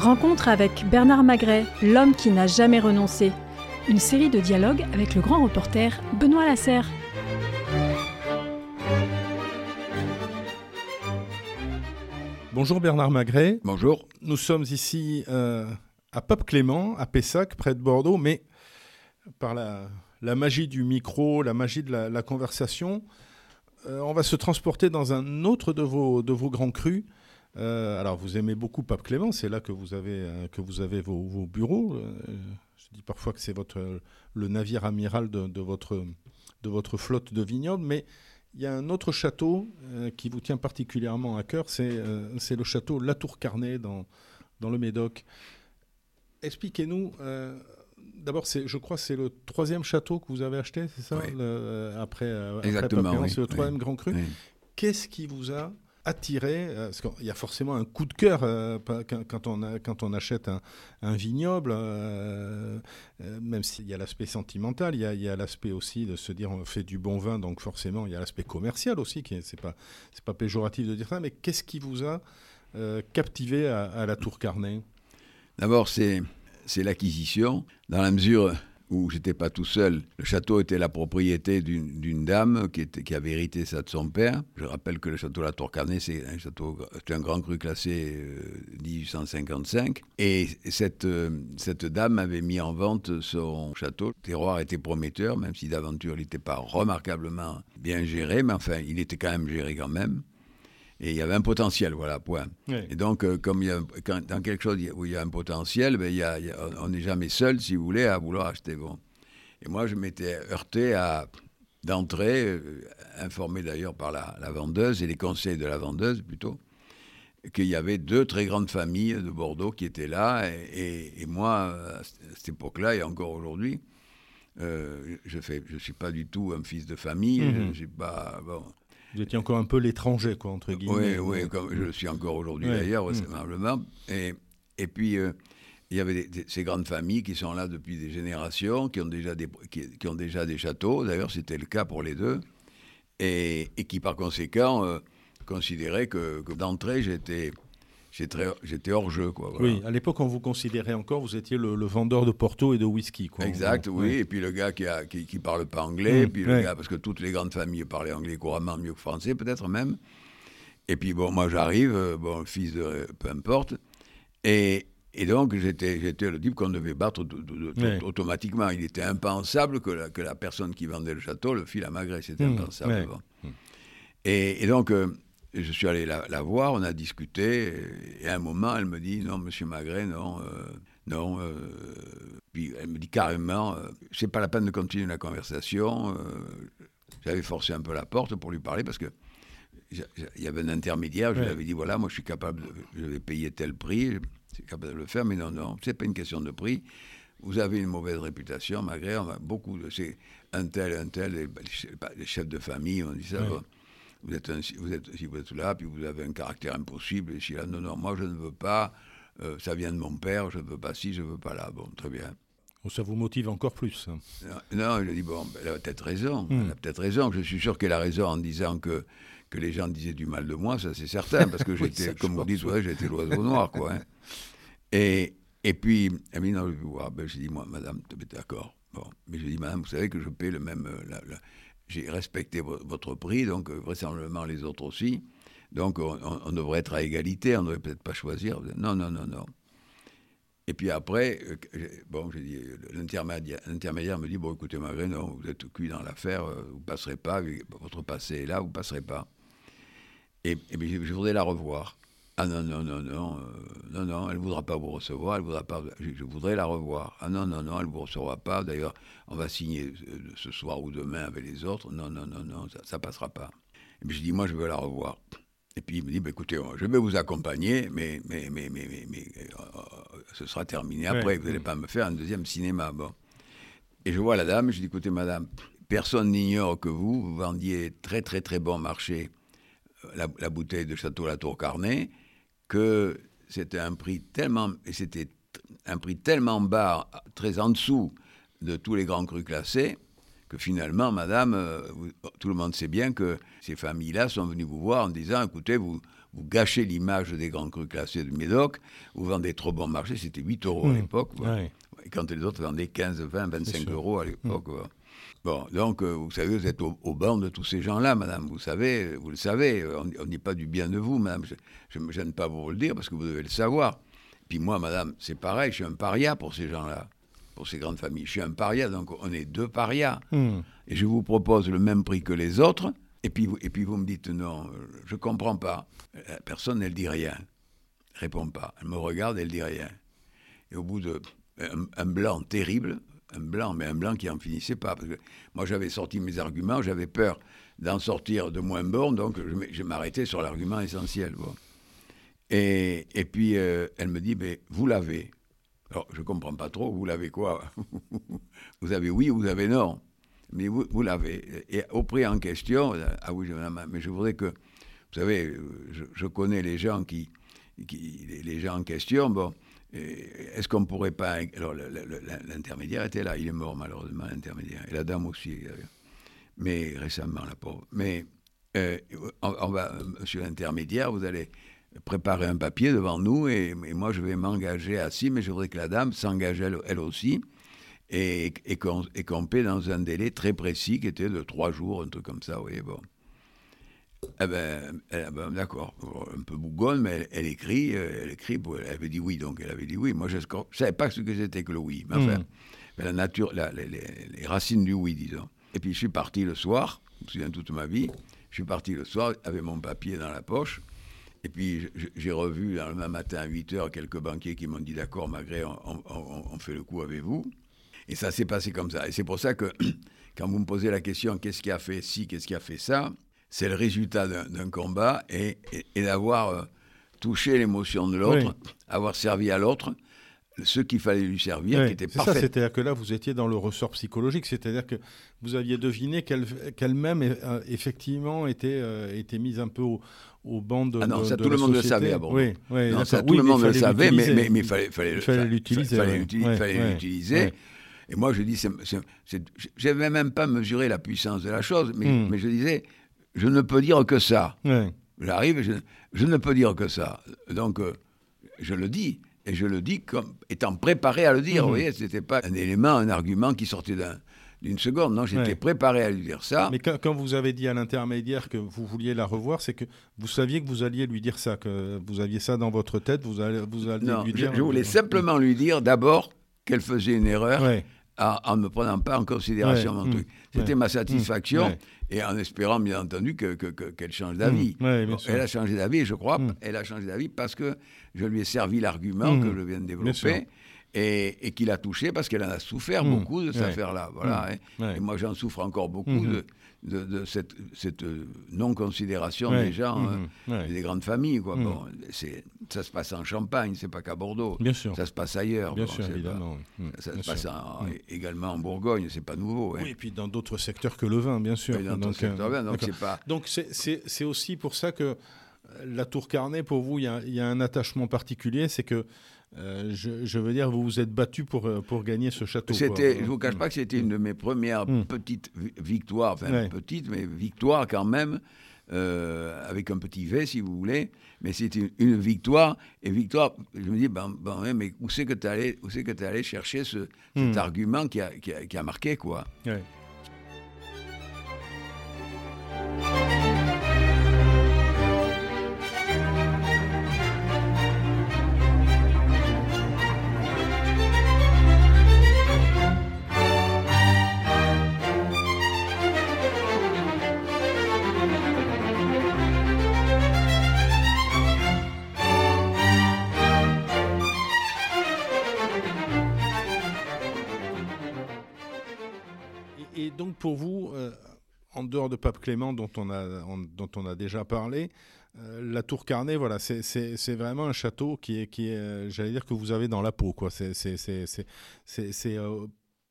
Rencontre avec Bernard Magret, l'homme qui n'a jamais renoncé. Une série de dialogues avec le grand reporter Benoît Lasserre. Bonjour Bernard Magret. Bonjour. Nous sommes ici euh, à Pape Clément, à Pessac, près de Bordeaux, mais par la, magie du micro, la magie de la, conversation, euh, on va se transporter dans un autre de vos, de vos grands crus. Euh, alors, vous aimez beaucoup Pape Clément, c'est là que vous avez, que vous avez vos, bureaux. je dis parfois que c'est votre, le navire amiral de, de, votre, de votre flotte de vignobles, mais il y a un autre château euh, qui vous tient particulièrement à cœur, c'est euh, le château La Tour Carnet dans, dans le Médoc. Expliquez-nous, euh, d'abord, je crois que c'est le troisième château que vous avez acheté, c'est ça? Après, Exactement, c'est le troisième grand cru. Qu'est-ce qui vous a attiré euh, Parce qu'il y a forcément un coup de cœur euh, quand, on a, quand on achète un, vignoble, euh, même s'il y a l'aspect sentimental, il y a, l'aspect aussi de se dire on fait du bon vin, donc forcément il y a l'aspect commercial aussi, qui c'est pas pas péjoratif de dire ça, mais qu'est-ce qui vous a captivé à, à, la Tour Carnet? D'abord c'est c'est l'acquisition, dans la mesure où j'étais pas tout seul. Le château était la propriété d'une dame qui, avait hérité ça de son père. Je rappelle que le château La Tour Carnet, c'est un château, un grand cru classé 1855. Euh, Et cette, euh, cette dame avait mis en vente son château. Le terroir était prometteur, même si d'aventure il n'était pas remarquablement bien géré, mais enfin, il était quand même géré quand même. Et il y avait un potentiel, voilà, point. Et donc, euh, comme il y a, quand, dans quelque chose où il y a un potentiel, ben, il y a, on n'est jamais seul, si vous voulez, à vouloir acheter bon. Et moi, je m'étais heurté à, d'entrée, euh, informé d'ailleurs par la, vendeuse et les conseils de la vendeuse plutôt, qu'il y avait deux très grandes familles de Bordeaux qui étaient là. Et, moi, à cette époque-là, et encore aujourd'hui, euh, je ne je suis pas du tout un fils de famille. Mhm. Je, suis pas, bon, vous étiez encore un peu l'étranger, quoi, entre guillemets. Oui, oui, comme je le suis encore aujourd'hui d'ailleurs, mm. simplement. Et, et puis, euh, il y avait ces grandes familles qui sont là depuis des générations, qui ont déjà des, qui, ont déjà des châteaux. D'ailleurs, c'était le cas pour les deux. Et, et qui, par conséquent, euh, considéraient que, que d'entrée, j'étais j'étais hors jeu. Quoi, Oui, à l'époque, on vous considérait encore, vous étiez le, vendeur de Porto et de whisky. Quoi, exact, oui. Et puis le gars qui ne qui, qui, parle pas anglais, mmh, puis le gars, parce que toutes les grandes familles parlaient anglais couramment mieux que français, peut-être même. Et puis bon, moi j'arrive, euh, bon, fils de. peu importe. Et, et donc j'étais le type qu'on devait battre automatiquement. Il était impensable que la, que la personne qui vendait le château le file à Magret, c'était mmh, impensable. Mmh. Et, et, donc. Euh, je suis allé la, voir, on a discuté, et, à un moment, elle me dit Non, monsieur Magret, non, euh, non. Euh, puis elle me dit carrément euh, C'est pas la peine de continuer la conversation. J'avais forcé un peu la porte pour lui parler parce que il y avait un intermédiaire. Je lui avais dit Voilà, moi je suis capable, de, je vais payer tel prix, je suis capable de le faire, mais non, non, c'est pas une question de prix. Vous avez une mauvaise réputation, Magret, on a beaucoup de. C'est un tel, un tel, les, chefs de famille, on dit ça vous êtes, vous êtes, si vous êtes là, puis vous avez un caractère impossible, et si là, non, non, moi je ne veux pas, euh, ça vient de mon père, je ne veux pas ci, je ne veux pas là. Bon, très bien. Ça vous motive encore plus hein. Non, je dis, bon, ben, elle a peut-être raison, elle hmm. a peut-être raison. Je suis sûr qu'elle a raison en disant que, que les gens disaient du mal de moi, ça c'est certain, parce que j'étais, comme vous dites, ouais, j'étais l'oiseau noir, quoi. Hein. Et, et puis, elle m'a dit, non, je vais voir. Ben, j'ai dit, moi, madame, d'accord. Bon, mais j'ai dit, madame, vous savez que je paie le même, euh, j'ai respecté votre prix, donc euh, vraisemblablement les autres aussi. Donc on, devrait être à égalité, on ne devrait peut-être pas choisir. Non, non, non, non. Et puis après, euh, bon, j'ai dit, l'intermédiaire me dit, bon, écoutez, malgré, non, vous êtes cuit dans l'affaire, euh, vous ne passerez pas, votre passé est là, vous ne passerez pas. Et, et je voudrais la revoir. Ah non, non, non, non, euh, non, non, elle ne voudra pas vous recevoir, elle voudra pas, je, voudrais la revoir. Ah non, non, non, elle ne vous recevra pas. D'ailleurs, on va signer euh, ce soir ou demain avec les autres. Non, non, non, non, ça ne passera pas. Et puis je dis, moi, je veux la revoir. Et puis il me dit, bah, écoutez, je vais vous accompagner, mais, mais, mais, mais, mais, euh, ce sera terminé après, vous n'allez pas me faire un deuxième cinéma. Bon. Et je vois la dame, je dis, écoutez, madame, personne n'ignore que vous, vous vendiez très, très, très bon marché la, la bouteille de Château La Tour Carnet que c'était un prix tellement, et c'était un prix tellement bas, très en dessous de tous les grands crus classés, que finalement, madame, euh, tout le monde sait bien que ces familles-là sont venues vous voir en disant, écoutez, vous, vous gâchez l'image des grands crus classés de Médoc, vous vendez trop bon marché, c'était 8 euros à l'époque. Et quand les autres vendaient 15, 20, 25 euros à l'époque. Bon, donc, euh, vous savez, vous êtes au, banc de tous ces gens-là, madame. Vous savez, vous le savez, on ne dit pas du bien de vous, madame. Je ne me gêne pas pour vous le dire parce que vous devez le savoir. Puis moi, madame, c'est pareil, je suis un paria pour ces gens-là, pour ces grandes familles. Je suis un paria, donc on est deux parias. Hmm. Et je vous propose le même prix que les autres. Et puis, et puis vous me dites non, je ne comprends pas. La personne, elle dit rien. Répond pas. Elle me regarde, elle dit rien. Et au bout de un blanc terrible, un blanc, mais un blanc qui n'en finissait pas. Moi, j'avais sorti mes arguments, j'avais peur d'en sortir de moins bon, donc je, m'arrêtais sur l'argument essentiel. Et, et, puis, euh, elle me dit, mais vous l'avez. Alors, je ne comprends pas trop, vous l'avez quoi Vous avez oui ou vous avez non Mais vous, vous l'avez. Et au prix en question, euh, ah oui, mais je voudrais que, vous savez, je, je connais les gens qui, les gens en question, bon, est-ce qu'on ne pourrait pas. Alors, l'intermédiaire était là, il est mort malheureusement, l'intermédiaire. Et la dame aussi, mais récemment, la pauvre. Mais euh, on, va, monsieur l'intermédiaire, vous allez préparer un papier devant nous et, moi je vais m'engager assis, mais je voudrais que la dame s'engage elle, aussi et, et qu'on paie dans un délai très précis qui était de trois jours, un truc comme ça, vous voyez, bon. Eh ben, ben, d'accord, un peu bougonne, mais elle, écrit, euh, elle écrit, elle avait dit oui, donc elle avait dit oui. Moi, je ne savais pas ce que c'était que le oui, mais enfin, hmm. la nature, les, racines du oui, disons. Et puis je suis parti le soir, je me souviens toute ma vie, je suis parti le soir avec mon papier dans la poche, et puis j'ai revu le même matin à 8 h quelques banquiers qui m'ont dit d'accord, malgré on, on, fait le coup avec vous. Et ça s'est passé comme ça. Et c'est pour ça que quand vous me posez la question qu'est-ce qui a fait ci, qu'est-ce qui a fait ça, c'est le résultat d'un combat et, d'avoir euh, touché l'émotion de l'autre, avoir servi à l'autre ce qu'il fallait lui servir, qui était parfait. c'est-à-dire que là, vous étiez dans le ressort psychologique, c'est-à-dire que vous aviez deviné qu'elle-même, euh, effectivement, était, euh, était mise un peu au, au banc de. Ah non, ça tout le monde le savait à Oui, non, ça, tout le monde le savait, mais, il fallait l'utiliser. Il fallait l'utiliser. Et moi, je dis, je n'avais même pas mesuré la puissance de la chose, mais, hmm. mais je disais, je ne peux dire que ça. J'arrive, je, je, ne peux dire que ça. Donc, euh, je le dis. Et je le dis comme étant préparé à le dire. Vous mhm. voyez, ce n'était pas un élément, un argument qui sortait d'une seconde. Non, j'étais préparé à lui dire ça. Mais quand, vous avez dit à l'intermédiaire que vous vouliez la revoir, c'est que vous saviez que vous alliez lui dire ça, que vous aviez ça dans votre tête, vous allez, vous non, lui dire. Je, voulais simplement lui dire d'abord qu'elle faisait une erreur en ne prenant pas en considération mon truc. C'était ma satisfaction et en espérant bien entendu qu'elle que, change d'avis. Mmh, elle a changé d'avis, je crois. Elle a changé d'avis parce que je lui ai servi l'argument que je viens de développer. Et, et qu'il a touché parce qu'elle en a souffert beaucoup de cette affaire-là. Voilà, hein. Et moi, j'en souffre encore beaucoup de, de, cette, cette euh, non-considération des gens hein, des grandes familles. Quoi. Bon, ça se passe en Champagne, c'est pas qu'à Bordeaux. Bien sûr. Ça se passe ailleurs. Bien sûr, évidemment. ça se passe également en Bourgogne, c'est pas nouveau. Hein. Oui, et puis dans d'autres secteurs que le vin, bien sûr. dans donc, secteurs, euh, c'est pas. Donc c'est aussi pour ça que la Tour Carnet, pour vous, il y, y, a un attachement particulier, c'est que euh, je, veux dire, vous vous êtes battu pour, euh, pour gagner ce château. C'était, je ne vous cache pas que c'était une de mes premières hmm. petites victoires, enfin petites, mais victoires quand même, euh, avec un petit V si vous voulez. Mais c'était une, victoire, et victoire, je me dis, ben, ben mais où c'est que tu es allé, allé chercher ce, cet hmm. argument qui a, qui a, qui a marqué, quoi? Pour vous, euh, en dehors de Pape Clément, dont on a, dont on a déjà parlé, euh, la Tour Carnet, voilà, c'est vraiment un château qui est, qui est euh, j'allais dire, que vous avez dans la peau. quoi. C'est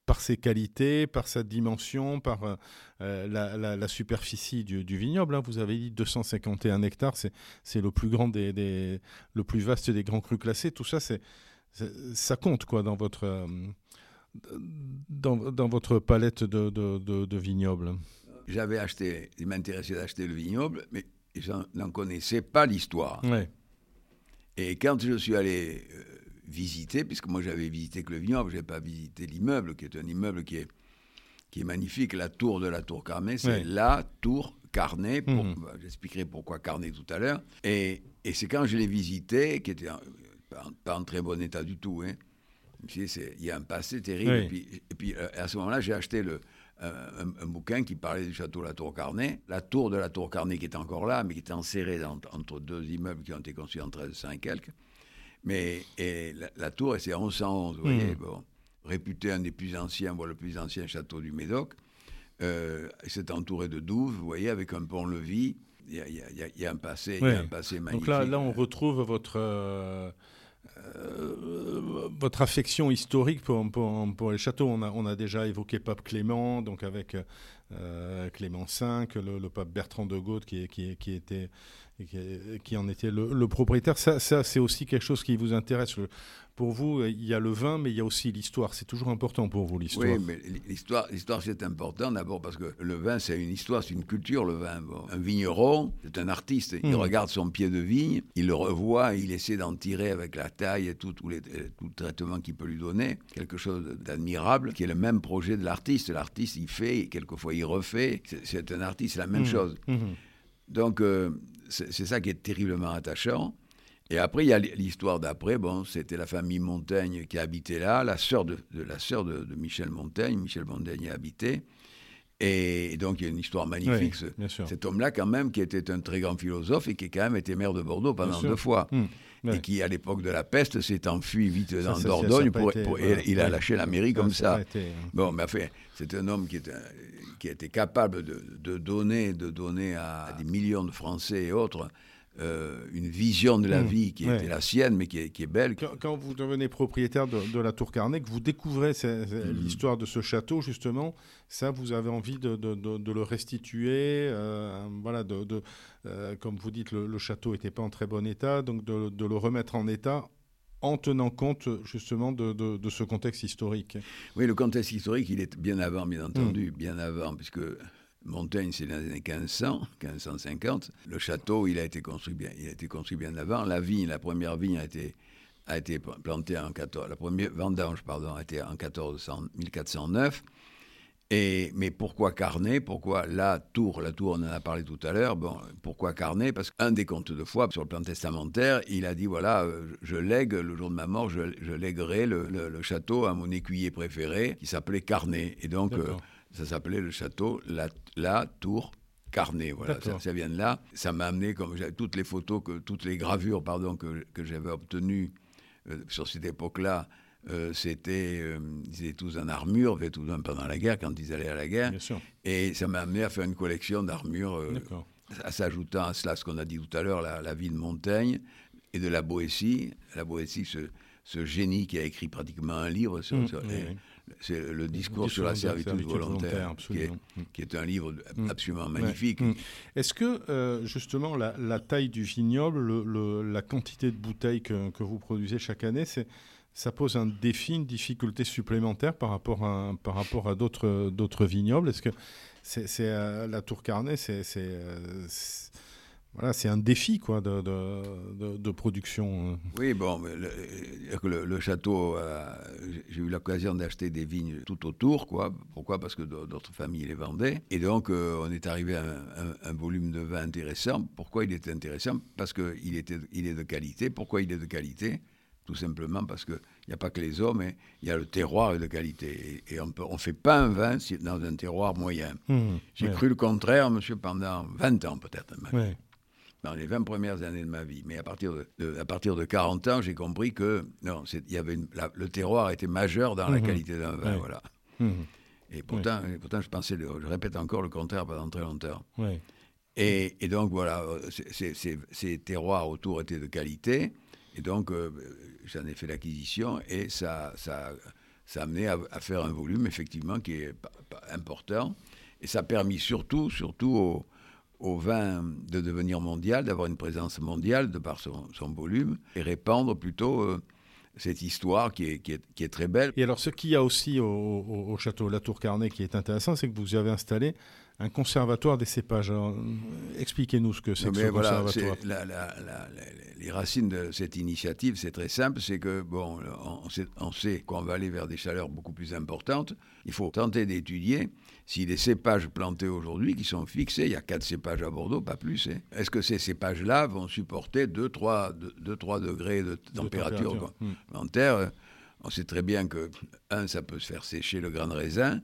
par ses qualités, par sa dimension, par la, superficie du, vignoble. Hein. Vous avez dit 251 hectares, c'est le plus grand des, le plus vaste des grands crus classés. Tout ça, c'est ça compte quoi dans votre dans, dans votre palette de, de, de, vignobles J'avais acheté, il m'intéressait d'acheter le vignoble, mais je n'en connaissais pas l'histoire. Et quand je suis allé euh, visiter, puisque moi j'avais visité que le vignoble, je n'avais pas visité l'immeuble, qui est un immeuble qui est, qui est magnifique, la tour de la tour Carnet, c'est la tour Carnet, mmh. bah, j'expliquerai pourquoi Carnet tout à l'heure, et, et c'est quand je l'ai visité, qui était pas, en, très bon état du tout, hein. Il y a un passé terrible, et puis, et puis euh, à ce moment-là j'ai acheté le, un, bouquin qui parlait du château La Tour Carnet. La tour de la Tour Carnet qui est encore là, mais qui est enserrée entre deux immeubles qui ont été construits en 1300 et quelques. Mais et la, tour, c'est en 1111, vous voyez, hmm. bon, réputé un des plus anciens, voire le plus ancien château du Médoc. Euh, c'est entouré de douves, vous voyez, avec un pont-levis. Il y, a, un passé, un passé magnifique. Donc là, là on retrouve votre... Euh, votre affection historique pour, les châteaux. On a, déjà évoqué Pape Clément, donc avec euh, Clément V, le, pape Bertrand de Gaulle qui était qui, en était le, propriétaire. Ça, ça c'est aussi quelque chose qui vous intéresse. Pour vous, il y a le vin, mais il y a aussi l'histoire. C'est toujours important pour vous, l'histoire. Oui, mais l'histoire, l'histoire c'est important d'abord parce que le vin, c'est une histoire, c'est une culture, le vin. Un vigneron, c'est un artiste. Il hmm. regarde son pied de vigne, il le revoit, il essaie d'en tirer avec la taille et tout, tout, les, tout le traitement qu'il peut lui donner. Quelque chose d'admirable, qui est le même projet de l'artiste. L'artiste, il fait, quelquefois il refait. C'est un artiste, c'est la même hmm. chose. Hmm. Donc, euh, c'est ça qui est terriblement attachant. Et après, il y a l'histoire d'après. Bon, c'était la famille Montaigne qui habitait là, la sœur de, la sœur de, Michel Montaigne. Michel Montaigne y habitait. Et donc, il y a une histoire magnifique. cet homme-là, quand même, qui était un très grand philosophe et qui, quand même, été maire de Bordeaux pendant deux fois. Hum, et qui, à l'époque de la peste, s'est enfui vite dans Dordogne. Pour, il a lâché la mairie comme ça. Hein. bon, mais enfin, c'est un homme qui, est qui a été capable de, donner, de donner à, des millions de Français et autres euh, une vision de la mmh, vie qui était la sienne, mais qui est, belle. Quand, vous devenez propriétaire de, la Tour Carnet, que vous découvrez mmh. l'histoire de ce château, justement, ça, vous avez envie de, le restituer. Euh, voilà, de, euh, comme vous dites, le, château n'était pas en très bon état, donc de, le remettre en état en tenant compte justement de, ce contexte historique. Oui, le contexte historique, il est bien avant, bien entendu, mmh. bien avant, puisque Montaigne, c'est dans les années 1500, 1550. Le château, il a été construit bien, il a été construit bien avant. La vigne, la première vigne a été, plantée en 14, la première vendange, pardon, a été en 1400, 1409. Et, mais pourquoi Carnet? Pourquoi la tour? La tour, on en a parlé tout à l'heure. Bon, pourquoi Carnet? Parce qu'un des comptes de foi, sur le plan testamentaire, il a dit voilà, euh, je lègue, le jour de ma mort, je, je lèguerai le, château à mon écuyer préféré, qui s'appelait Carnet. Et donc, euh, ça s'appelait le château La, Tour Carnet. Voilà, ça, vient de là. Ça m'a amené, comme toutes les photos, que, toutes les gravures pardon, que, que j'avais obtenues euh, sur cette époque-là, euh, c'était, euh, ils étaient tous en armure, ils étaient tous pendant la guerre, quand ils allaient à la guerre. Et ça m'a amené à faire une collection d'armures, s'ajoutant à cela ce qu'on a dit tout à l'heure, la, la, vie de Montaigne et de la Boétie. La Boétie, ce, ce génie qui a écrit pratiquement un livre sur, mmh, c'est le discours sur la servitude volontaire, qui, est, un livre mm. absolument magnifique. Mm. Est-ce que euh, justement la, taille du vignoble, la quantité de bouteilles que, vous produisez chaque année, ça pose un défi, une difficulté supplémentaire par rapport à, par rapport à d'autres vignobles? Est-ce que c'est euh, la Tour Carnet, c'est euh, voilà, c'est un défi quoi, de, de, de, production. Hein. Oui, bon, le, le, château, euh, j'ai eu l'occasion d'acheter des vignes tout autour. Quoi. Pourquoi? Parce que d'autres familles les vendaient. Et donc, euh, on est arrivé à un, volume de vin intéressant. Pourquoi il était intéressant? Parce qu'il il est de qualité. Pourquoi il est de qualité? Tout simplement parce qu'il n'y a pas que les hommes, hein. il y a le terroir de qualité. Et, on ne fait pas un vin dans un terroir moyen. Mmh, j'ai cru le contraire, monsieur, pendant 20 ans peut-être dans les 20 premières années de ma vie. Mais à partir de, à partir de 40 ans, j'ai compris que non, il y avait le terroir était majeur dans la mhm. qualité d'un vin. Voilà. Mhm. Et pourtant, pourtant, je pensais, je répète encore le contraire pendant très longtemps. Et, et, donc voilà, ces terroirs autour étaient de qualité. Et donc, euh, j'en ai fait l'acquisition et ça, ça, ça a amené à, faire un volume, effectivement, qui est important. Et ça a permis surtout, surtout aux, au vin de devenir mondial, d'avoir une présence mondiale de par son, volume, et répandre plutôt euh, cette histoire qui est, qui, est, très belle. Et alors, ce qu'il y a aussi au, château La Tour Carnet qui est intéressant, c'est que vous avez installé un conservatoire des cépages. Expliquez-nous ce que c'est que ce conservatoire. les racines de cette initiative, c'est très simple, c'est que bon, on sait, qu'on va aller vers des chaleurs beaucoup plus importantes. Il faut tenter d'étudier si les cépages plantés aujourd'hui, qui sont fixés, il y a quatre cépages à Bordeaux, pas plus, hein, est-ce que ces cépages-là vont supporter 2-3 degrés de température, de On sait très bien que, un, ça peut se faire sécher le grain de raisin,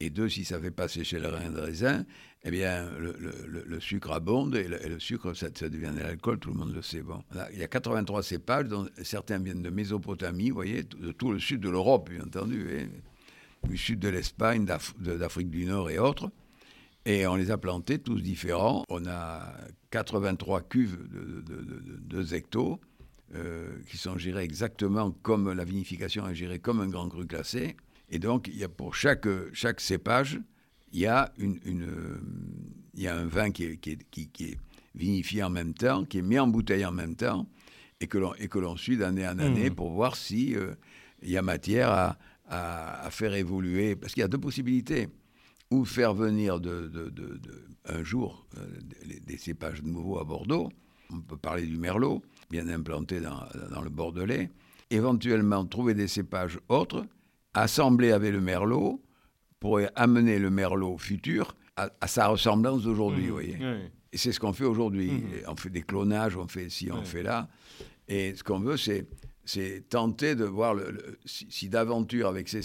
et deux, si ça fait pas sécher le grain de raisin, eh bien, le, sucre abonde et le, sucre, ça, devient de l'alcool, tout le monde le sait. Bon. il y a 83 cépages, dont certains viennent de Mésopotamie, voyez, de tout le sud de l'Europe, bien entendu, du sud de l'Espagne, d'Afrique du Nord et autres. Et on les a plantés tous différents. On a 83 cuves de, de, de, hectos euh, qui sont gérées exactement comme la vinification est gérée comme un grand cru classé. Et donc, il y a pour chaque, chaque cépage, il y, a une, il y a un vin qui est, qui, est, vinifié en même temps, qui est mis en bouteille en même temps, et que l'on, et que l'on suit d'année en année mmh. pour voir si euh, il y a matière à, à, faire évoluer. Parce qu'il y a deux possibilités. Ou faire venir de, de, de, un jour euh, des, des, cépages nouveaux à Bordeaux. On peut parler du Merlot, bien implanté dans, dans le Bordelais. Éventuellement, trouver des cépages autres assembler avec le merlot pour amener le merlot futur à, sa ressemblance d'aujourd'hui, vous mmh. voyez. Et c'est ce qu'on fait aujourd'hui. Mmh. On fait des clonages, on fait ci, on fait là. Et ce qu'on veut, c'est c'est tenter de voir le, si, d'aventure avec ces,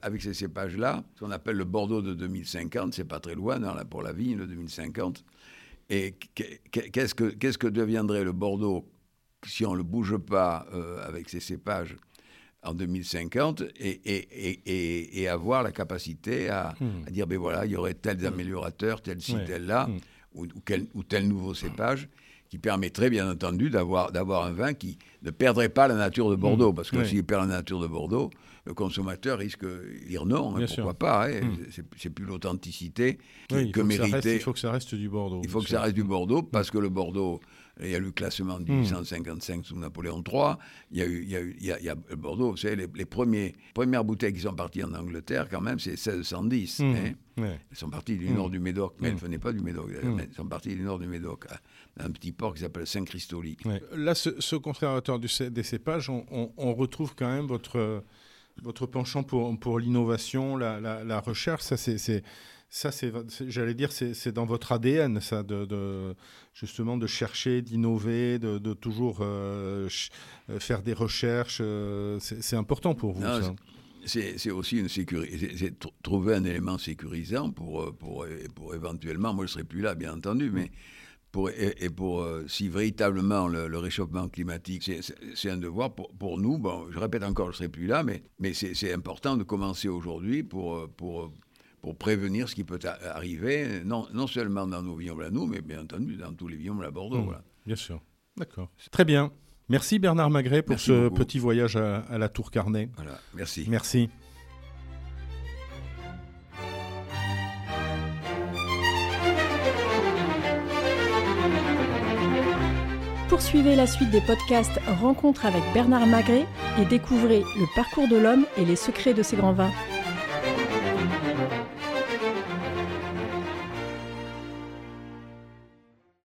avec ces cépages-là, ce qu'on appelle le Bordeaux de 2050, c'est pas très loin hein, là, pour la vigne, le 2050. Et qu'est-ce que, qu'est-ce que deviendrait le Bordeaux si on ne le bouge pas euh, avec ces cépages en 2050 et, et, et, avoir la capacité à, hmm. dire, ben voilà, il y aurait tels hmm. améliorateurs, tel ci, tel là, hmm. ou, ou, tel nouveau cépage qui permettrait bien entendu d'avoir, d'avoir un vin qui ne perdrait pas la nature de Bordeaux. Parce que s'il perd la nature de Bordeaux, le consommateur risque de dire non, hein, pourquoi pas. Hein, c'est, plus l'authenticité que, mériter. il faut que ça reste du Bordeaux. Il faut que ça reste du Bordeaux parce que le Bordeaux il y a eu le classement de 1855 hmm. sous Napoléon III. Il y a eu, il y a eu, il y a, Bordeaux, vous savez, les, premiers, premières bouteilles qui sont parties en Angleterre, quand même, c'est 1610. Hmm. Hein. Elles sont parties du nord hmm. du Médoc, mais elles ne venaient pas du Médoc. Elles sont parties du nord du Médoc, un petit port qui s'appelle Saint-Christoli. Là, ce, conservateur du, des cépages, on, on, retrouve quand même votre, votre penchant pour, pour l'innovation, la, la, la, recherche. Ça, c'est ça, c'est, j'allais dire, c'est dans votre ADN, ça, de, justement de chercher, d'innover, de, toujours euh, euh, faire des recherches. Euh, c'est important pour vous, ça. C'est aussi une sécurité, c'est trouver un élément sécurisant pour, pour, pour éventuellement, moi je ne serai plus là, bien entendu, mais pour, et, pour, si véritablement le, réchauffement climatique, c'est un devoir pour, pour, nous, bon, je répète encore, je ne serai plus là, mais, mais c'est important de commencer aujourd'hui pour, pour, pour prévenir ce qui peut arriver, non, non seulement dans nos vignobles à nous, mais bien entendu dans tous les vignobles à Bordeaux. Mmh, voilà. Bien sûr. D'accord. Très bien. Merci Bernard Magret pour ce petit voyage à, la Tour Carnet. Voilà, merci. Merci. Poursuivez la suite des podcasts Rencontres avec Bernard Magret et découvrez le parcours de l'homme et les secrets de ses grands vins.